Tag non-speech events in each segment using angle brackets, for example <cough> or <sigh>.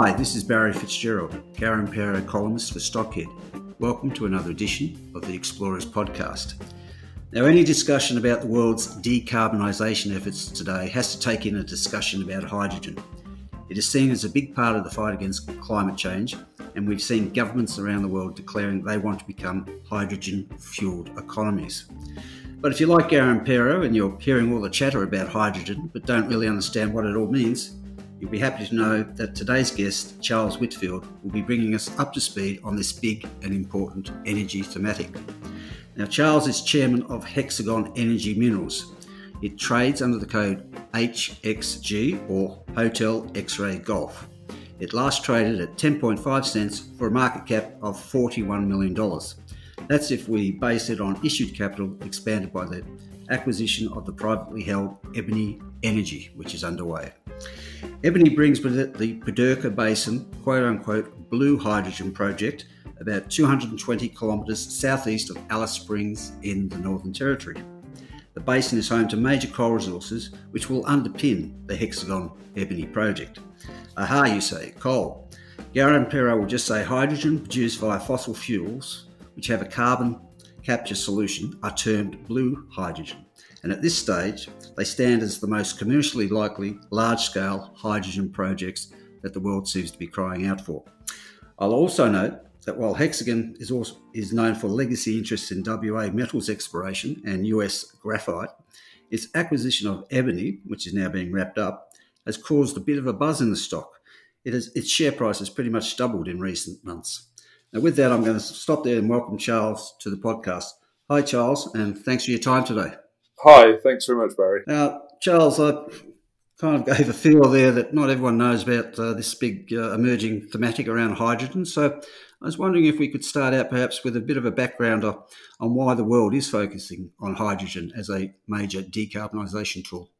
Hi, this is Barry Fitzgerald, Garimpeiro columnist for Stockhead. Welcome to another edition of the Explorers podcast. Now, any discussion about the world's decarbonisation efforts today has to take in a discussion about hydrogen. It is seen as a big part of the fight against climate change, and we've seen governments around the world declaring they want to become hydrogen fuelled economies. But if you like Garimpeiro and you're hearing all the chatter about hydrogen but don't really understand what it all means, You'll be happy to know that today's guest, Charles Whitfield, will be bringing us up to speed on this big and important energy thematic. Now, Charles is chairman of Hexagon Energy Materials. It trades under the code HXG or Hotel X Ray Golf. It last traded at 10.5 cents for a market cap of $41 million. That's if we base it on issued capital expanded by the acquisition of the privately held Ebony Energy, which is underway. Ebony brings with it the Pedirka Basin, quote unquote, blue hydrogen project, about 220 kilometres southeast of Alice Springs in the Northern Territory. The basin is home to major coal resources which will underpin the Hexagon Ebony project. Aha, you say, coal. Garimpeiro will just say hydrogen produced via fossil fuels, which have a carbon capture solution, are termed blue hydrogen and at this stage, they stand as the most commercially likely large scale hydrogen projects that the world seems to be crying out for. I'll also note that while Hexagon is, also, is known for legacy interests in WA metals exploration and US graphite, its acquisition of Ebony, which is now being wrapped up, has caused a bit of a buzz in the stock. It has, its share price has pretty much doubled in recent months. Now, with that, I'm going to stop there and welcome Charles to the podcast. Hi, Charles, and thanks for your time today. Hi, thanks very much, Barry. Now, Charles, I kind of gave a feel there that not everyone knows about uh, this big uh, emerging thematic around hydrogen. So I was wondering if we could start out perhaps with a bit of a background on, on why the world is focusing on hydrogen as a major decarbonisation tool.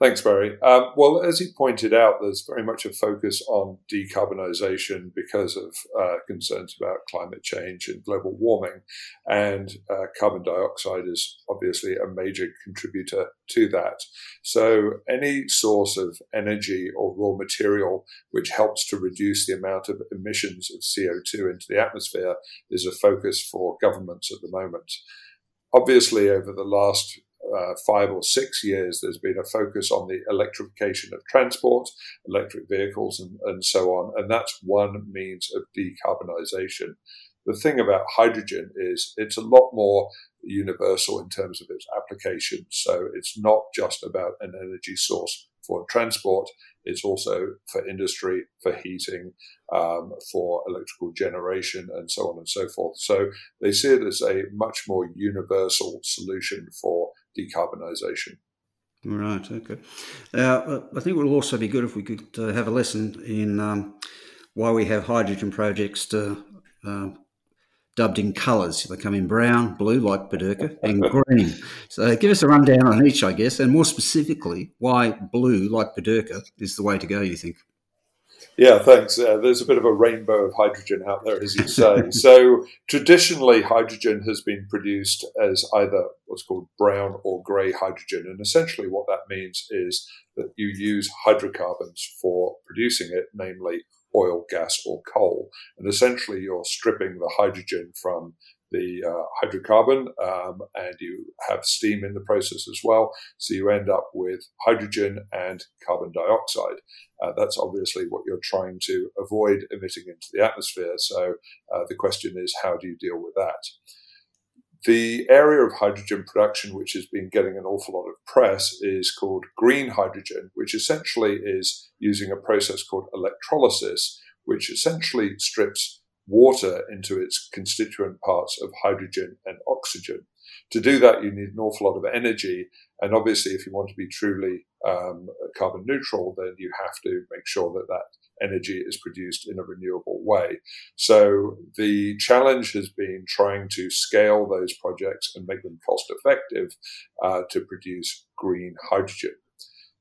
Thanks, Barry. Um, well, as you pointed out, there's very much a focus on decarbonisation because of uh, concerns about climate change and global warming. And uh, carbon dioxide is obviously a major contributor to that. So, any source of energy or raw material which helps to reduce the amount of emissions of CO2 into the atmosphere is a focus for governments at the moment. Obviously, over the last uh, five or six years, there's been a focus on the electrification of transport, electric vehicles, and, and so on. And that's one means of decarbonisation. The thing about hydrogen is it's a lot more universal in terms of its application. So it's not just about an energy source for transport, it's also for industry, for heating, um, for electrical generation, and so on and so forth. So they see it as a much more universal solution for decarbonisation. Right. Okay. Now, uh, I think it will also be good if we could uh, have a lesson in um, why we have hydrogen projects to, uh, dubbed in colours. They come in brown, blue, like Pedirka, and <laughs> green. So give us a rundown on each, I guess, and more specifically, why blue, like Pedirka, is the way to go. You think? Yeah, thanks. Uh, there's a bit of a rainbow of hydrogen out there, as you say. <laughs> so traditionally, hydrogen has been produced as either what's called brown or grey hydrogen. And essentially, what that means is that you use hydrocarbons for producing it, namely oil, gas, or coal. And essentially, you're stripping the hydrogen from the uh, hydrocarbon um, and you have steam in the process as well. So you end up with hydrogen and carbon dioxide. Uh, that's obviously what you're trying to avoid emitting into the atmosphere. So uh, the question is, how do you deal with that? The area of hydrogen production which has been getting an awful lot of press is called green hydrogen, which essentially is using a process called electrolysis, which essentially strips water into its constituent parts of hydrogen and oxygen. To do that, you need an awful lot of energy. And obviously, if you want to be truly um, carbon neutral, then you have to make sure that that energy is produced in a renewable way. So the challenge has been trying to scale those projects and make them cost effective uh, to produce green hydrogen.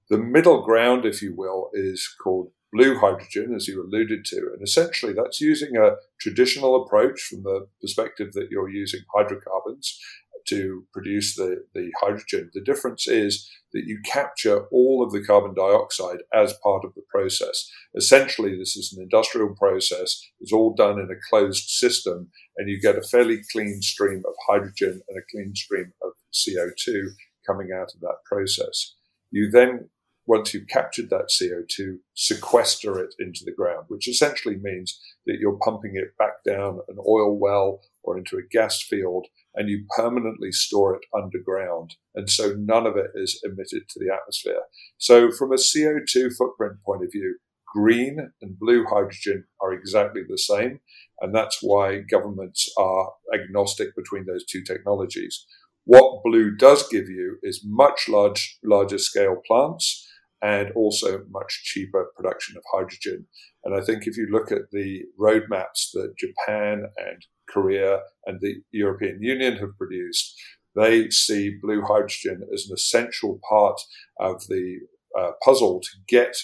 The middle ground, if you will, is called blue hydrogen, as you alluded to. And essentially, that's using a traditional approach from the perspective that you're using hydrocarbons to produce the, the hydrogen. The difference is that you capture all of the carbon dioxide as part of the process. Essentially, this is an industrial process. It's all done in a closed system, and you get a fairly clean stream of hydrogen and a clean stream of CO2 coming out of that process. You then once you've captured that CO2, sequester it into the ground, which essentially means that you're pumping it back down an oil well or into a gas field and you permanently store it underground. And so none of it is emitted to the atmosphere. So from a CO2 footprint point of view, green and blue hydrogen are exactly the same. And that's why governments are agnostic between those two technologies. What blue does give you is much large, larger scale plants and also much cheaper production of hydrogen. And I think if you look at the roadmaps that Japan and Korea and the European Union have produced, they see blue hydrogen as an essential part of the uh, puzzle to get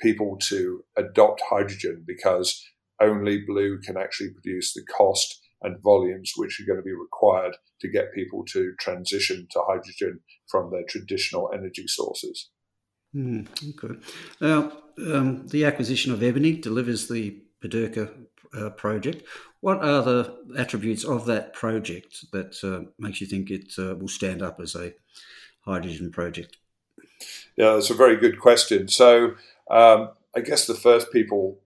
people to adopt hydrogen because only blue can actually produce the cost and volumes which are going to be required to get people to transition to hydrogen from their traditional energy sources. Mm, okay. Now, um, the acquisition of Ebony delivers the Pedirka uh, project. What are the attributes of that project that uh, makes you think it uh, will stand up as a hydrogen project? Yeah, that's a very good question. So, um, I guess the first people,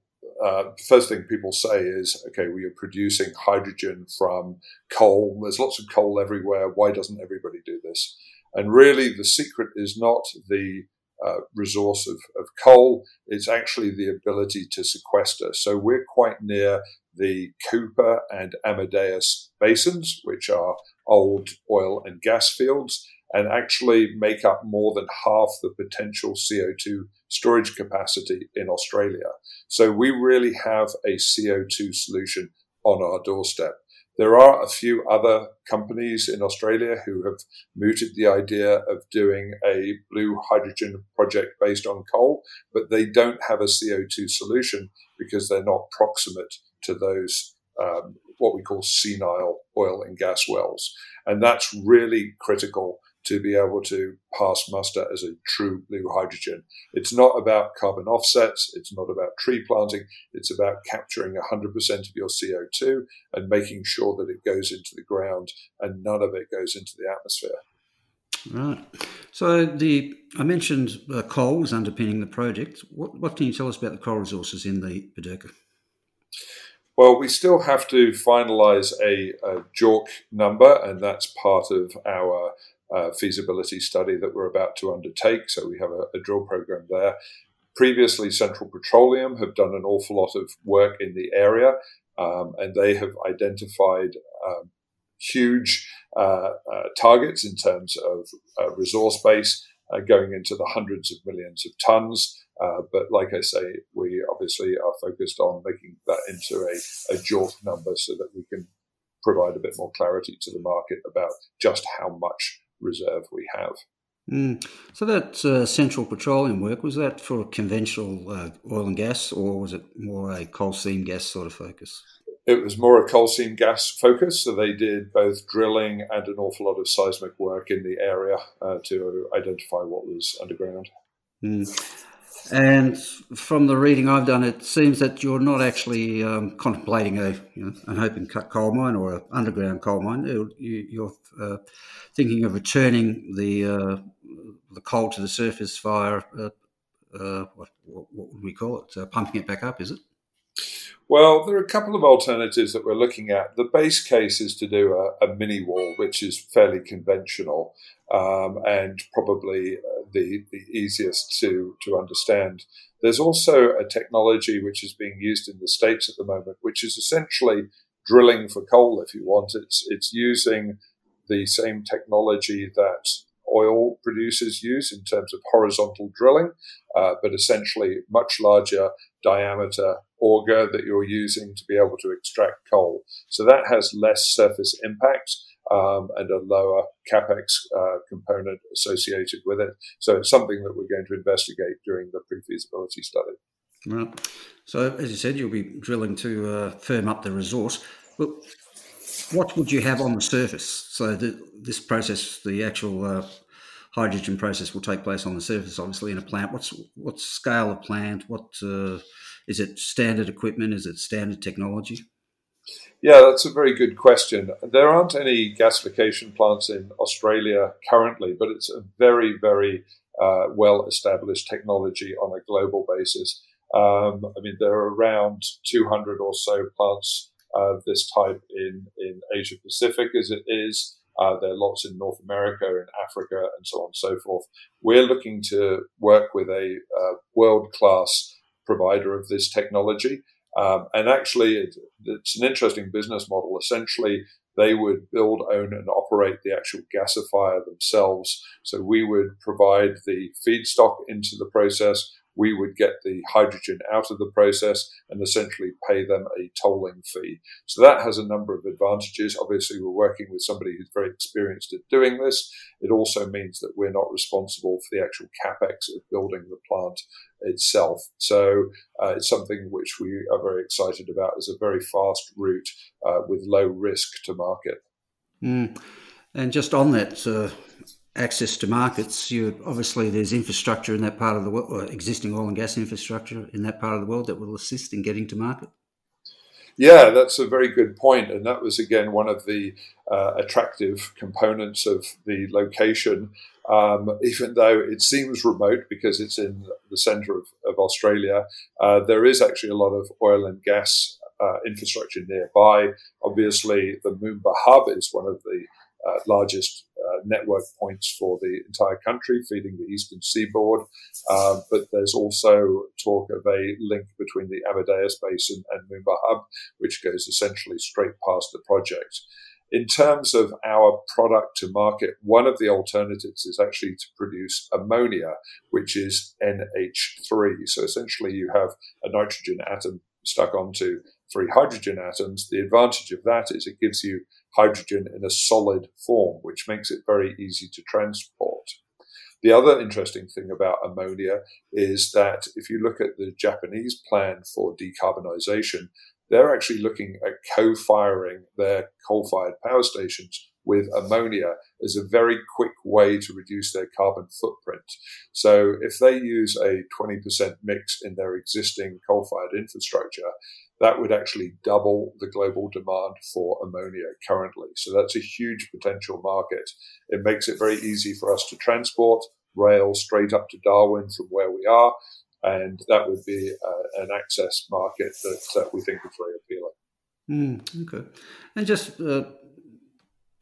uh, first thing people say is, okay, we are producing hydrogen from coal. There's lots of coal everywhere. Why doesn't everybody do this? And really, the secret is not the uh, resource of, of coal. It's actually the ability to sequester. So we're quite near the Cooper and Amadeus basins, which are old oil and gas fields, and actually make up more than half the potential CO2 storage capacity in Australia. So we really have a CO2 solution on our doorstep. There are a few other companies in Australia who have mooted the idea of doing a blue hydrogen project based on coal, but they don't have a CO2 solution because they're not proximate to those um, what we call senile oil and gas wells. And that's really critical to be able to pass muster as a true blue hydrogen. It's not about carbon offsets. It's not about tree planting. It's about capturing 100% of your CO2 and making sure that it goes into the ground and none of it goes into the atmosphere. Right. So the I mentioned uh, coal is underpinning the project. What, what can you tell us about the coal resources in the Pedirka? Well, we still have to finalise a, a JORC number, and that's part of our uh, feasibility study that we're about to undertake. So we have a, a drill program there. Previously, Central Petroleum have done an awful lot of work in the area, um, and they have identified um, huge uh, uh, targets in terms of uh, resource base uh, going into the hundreds of millions of tons. Uh, but like I say, we obviously are focused on making that into a, a number so that we can provide a bit more clarity to the market about just how much reserve we have. Mm. So that uh, Central Petroleum work was that for conventional uh, oil and gas, or was it more a coal seam gas sort of focus? It was more a coal seam gas focus. So they did both drilling and an awful lot of seismic work in the area uh, to identify what was underground. Mm. And from the reading I've done, it seems that you're not actually um, contemplating a you know, an open cut coal mine or an underground coal mine. You're uh, thinking of returning the uh, the coal to the surface via uh, uh what, what, would we call it? Uh, pumping it back up, is it? Well, there are a couple of alternatives that we're looking at. The base case is to do a, a mini wall, which is fairly conventional um, and probably uh, the, the easiest to, to understand. There's also a technology which is being used in the States at the moment, which is essentially drilling for coal, if you want. It's, it's using the same technology that oil producers use in terms of horizontal drilling, uh, but essentially much larger diameter auger that you're using to be able to extract coal. So that has less surface impact. Um, and a lower capex uh, component associated with it. So it's something that we're going to investigate during the pre-feasibility study. Right. So as you said, you'll be drilling to uh, firm up the resource. But what would you have on the surface? So the, this process, the actual uh, hydrogen process, will take place on the surface, obviously in a plant. What's what scale of plant? What uh, is it? Standard equipment? Is it standard technology? Yeah, that's a very good question. There aren't any gasification plants in Australia currently, but it's a very, very uh, well established technology on a global basis. Um, I mean, there are around 200 or so plants of this type in, in Asia Pacific as it is. Uh, there are lots in North America, in Africa, and so on and so forth. We're looking to work with a uh, world class provider of this technology. Um, and actually, it, it's an interesting business model. Essentially, they would build, own, and operate the actual gasifier themselves. So we would provide the feedstock into the process we would get the hydrogen out of the process and essentially pay them a tolling fee. So that has a number of advantages. Obviously, we're working with somebody who's very experienced at doing this. It also means that we're not responsible for the actual capex of building the plant itself. So uh, it's something which we are very excited about as a very fast route uh, with low risk to market. Mm. And just on that, uh, access to markets, you obviously there's infrastructure in that part of the world, or existing oil and gas infrastructure in that part of the world that will assist in getting to market. Yeah, that's a very good point, and that was again one of the uh, attractive components of the location. Um, even though it seems remote because it's in the centre of, of Australia, uh, there is actually a lot of oil and gas uh, infrastructure nearby. Obviously, the Moomba hub is one of the uh, largest uh, network points for the entire country, feeding the eastern seaboard. Uh, but there's also talk of a link between the Amadeus Basin and Moomba Hub, which goes essentially straight past the project. In terms of our product to market, one of the alternatives is actually to produce ammonia, which is NH3. So essentially, you have a nitrogen atom stuck onto three hydrogen atoms. The advantage of that is it gives you hydrogen in a solid form, which makes it very easy to transport. The other interesting thing about ammonia is that if you look at the Japanese plan for decarbonisation, they're actually looking at co firing their coal fired power stations with ammonia as a very quick way to reduce their carbon footprint. So if they use a 20% mix in their existing coal fired infrastructure, that would actually double the global demand for ammonia currently. So that's a huge potential market. It makes it very easy for us to transport rail straight up to Darwin from where we are. And that would be uh, an access market that uh, we think is very appealing. Mm, okay. And just uh,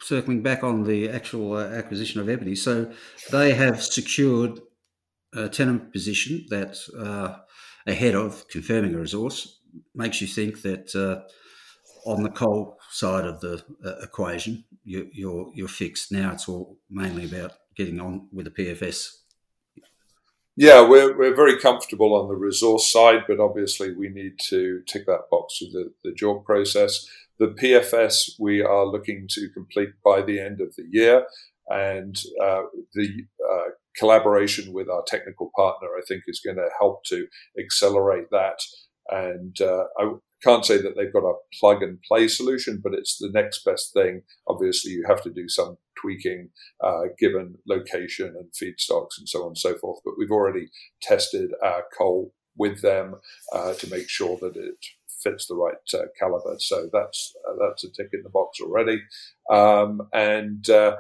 circling back on the actual uh, acquisition of Ebony, so they have secured a tenement position that's uh, ahead of confirming a resource makes you think that uh, on the coal side of the uh, equation, you, you're you're fixed. Now it's all mainly about getting on with the PFS. Yeah, we're, we're very comfortable on the resource side, but obviously we need to tick that box with the, the process. The PFS we are looking to complete by the end of the year, and uh, the uh, collaboration with our technical partner, I think, is going to help to accelerate that. And uh, I can't say that they've got a plug and play solution, but it's the next best thing. Obviously, you have to do some tweaking uh, given location and feedstocks and so on and so forth. But we've already tested our coal with them uh, to make sure that it fits the right uh, caliber. So that's uh, that's a tick in the box already. Um, and uh,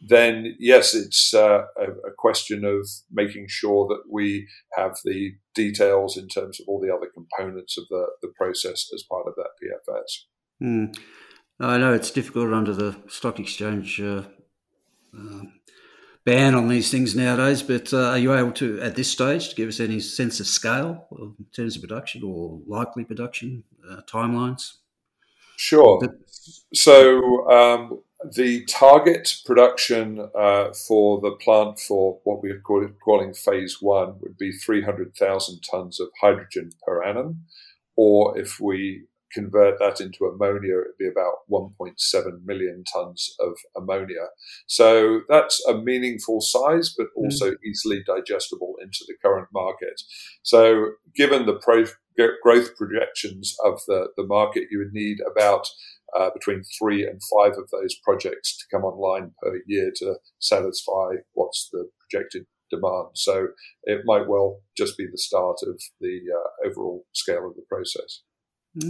then yes, it's uh, a, a, question of making sure that we have the details in terms of all the other components of the, the process as part of that PFS. Mm. I know it's difficult under the stock exchange uh, uh, ban on these things nowadays, but uh, are you able to, at this stage, to give us any sense of scale in terms of production or likely production uh, timelines? Sure. So, um, the target production uh, for the plant for what we're calling phase one would be 300,000 tons of hydrogen per annum. Or if we convert that into ammonia, it'd be about 1.7 million tons of ammonia. So that's a meaningful size, but hmm. also mm. easily digestible into the current market. So given the pro- growth projections of the, the market, you would need about uh, between three and five of those projects to come online per year to satisfy what's the projected demand. So it might well just be the start of the uh, overall scale of the process.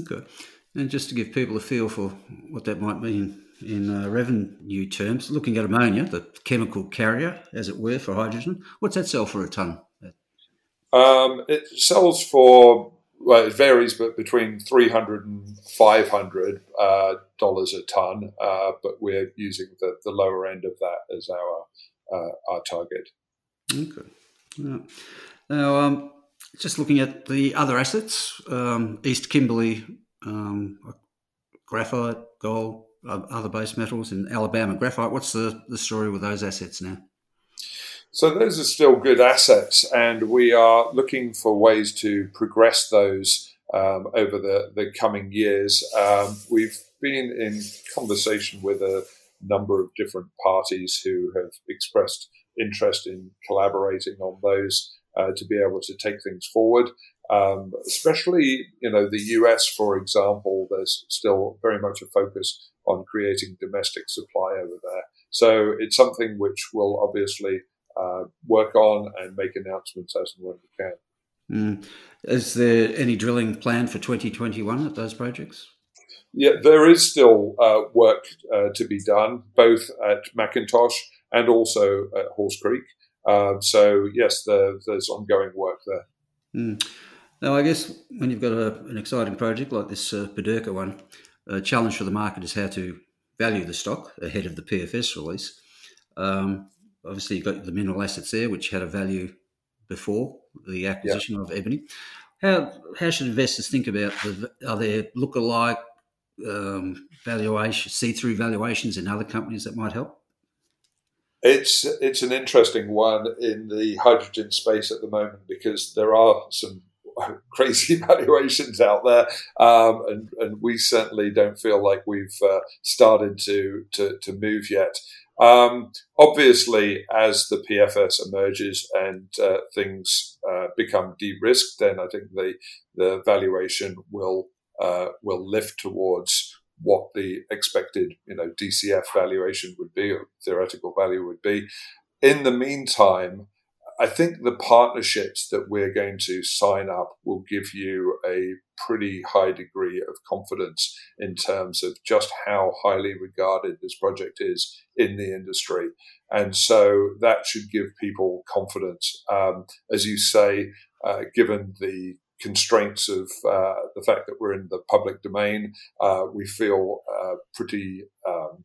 Okay. And just to give people a feel for what that might mean in uh, revenue terms, looking at ammonia, the chemical carrier, as it were, for hydrogen, what's that sell for a tonne? Um, it sells for well, it varies, but between 300 and 500 uh, dollars a ton. Uh, but we're using the, the lower end of that as our uh, our target. Okay. Yeah. Now, um, just looking at the other assets, um, East Kimberley, um, graphite, gold, other base metals, and Alabama graphite. What's the, the story with those assets now? So those are still good assets, and we are looking for ways to progress those um, over the, the coming years. Um, we've been in conversation with a number of different parties who have expressed interest in collaborating on those uh, to be able to take things forward. Um, especially, you know, the US, for example, there's still very much a focus on creating domestic supply over there. So it's something which will obviously uh, work on and make announcements as and when we can. Mm. Is there any drilling planned for 2021 at those projects? Yeah, there is still uh, work uh, to be done, both at McIntosh and also at Horse Creek. Um, so, yes, there, there's ongoing work there. Mm. Now, I guess when you've got a, an exciting project like this uh, one, a challenge for the market is how to value the stock ahead of the PFS release. Um, obviously you've got the mineral assets there, which had a value before the acquisition of Ebony. How how should investors think about the are there look-alike um, valuation see-through valuations in other companies that might help? It's it's an interesting one in the hydrogen space at the moment because there are some <laughs> crazy <laughs> valuations out there, um, and, and we certainly don't feel like we've uh, started to, to to move yet. Um, obviously, as the PFS emerges and uh, things uh, become de-risked, then I think the the valuation will uh, will lift towards what the expected you know DCF valuation would be or theoretical value would be. In the meantime, I think the partnerships that we're going to sign up will give you a pretty high degree of confidence in terms of just how highly regarded this project is in the industry. And so that should give people confidence. Um, as you say, uh, given the constraints of uh, the fact that we're in the public domain, uh, we feel uh, pretty um,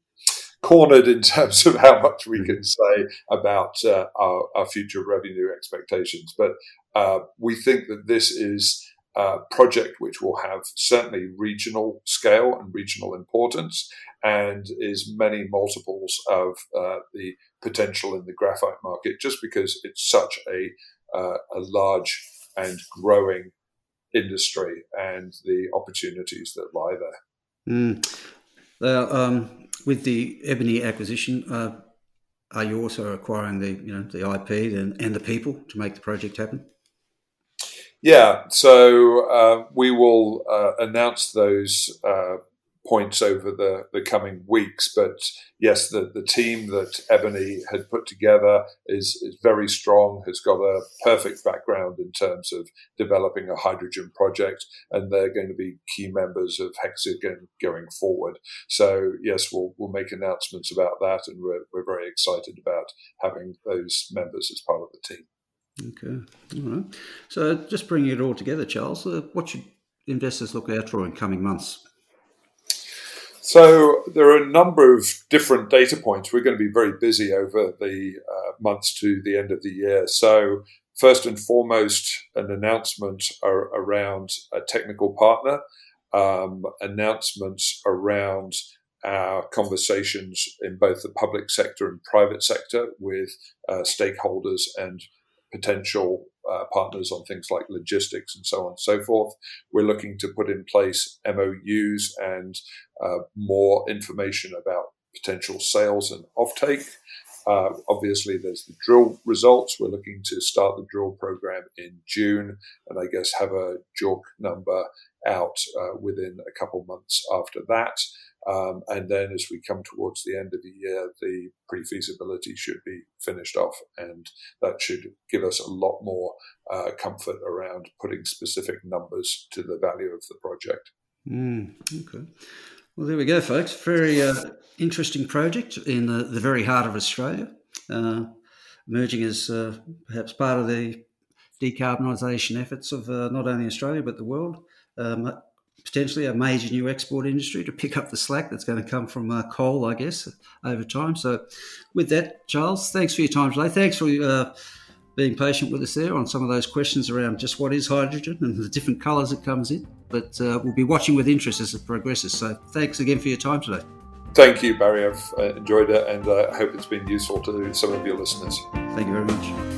cornered in terms of how much we can say about uh, our, our, future revenue expectations. But uh, we think that this is a project which will have certainly regional scale and regional importance and is many multiples of uh, the potential in the graphite market just because it's such a, uh, a large and growing industry and the opportunities that lie there. Mm. Um, with the Ebony acquisition, uh, are you also acquiring the you know the IP and, and the people to make the project happen? Yeah, so uh, we will uh, announce those uh, points over the, the coming weeks. But yes, the, the team that Ebony had put together is, is very strong, has got a perfect background in terms of developing a hydrogen project, and they're going to be key members of Hexagon going forward. So yes, we'll, we'll make announcements about that, and we're, we're very excited about having those members as part of the team. Okay, all right. So just bringing it all together, Charles, uh, what should investors look out for in coming months? So there are a number of different data points. We're going to be very busy over the uh, months to the end of the year. So first and foremost, an announcement around a technical partner, um, announcements around our conversations in both the public sector and private sector with uh, stakeholders and potential uh, partners on things like logistics and so on and so forth. We're looking to put in place MOUs and uh, more information about potential sales and offtake. Uh, obviously, there's the drill results. We're looking to start the drill program in June, and I guess have a JORC number out uh, within a couple months after that. Um, and then as we come towards the end of the year, the pre feasibility should be finished off. And that should give us a lot more uh, comfort around putting specific numbers to the value of the project. Mm, okay. Well, there we go, folks. Very uh, interesting project in the, the, very heart of Australia, uh, emerging as uh, perhaps part of the decarbonisation efforts of uh, not only Australia but the world. Um, potentially a major new export industry to pick up the slack that's going to come from uh, coal, I guess, over time. So, with that, Charles, thanks for your time today. Thanks for uh, being patient with us there on some of those questions around just what is hydrogen and the different colours it comes in. But uh, we'll be watching with interest as it progresses. So, thanks again for your time today. Thank you, Barry. I've uh, enjoyed it and I uh, hope it's been useful to some of your listeners. Thank you very much.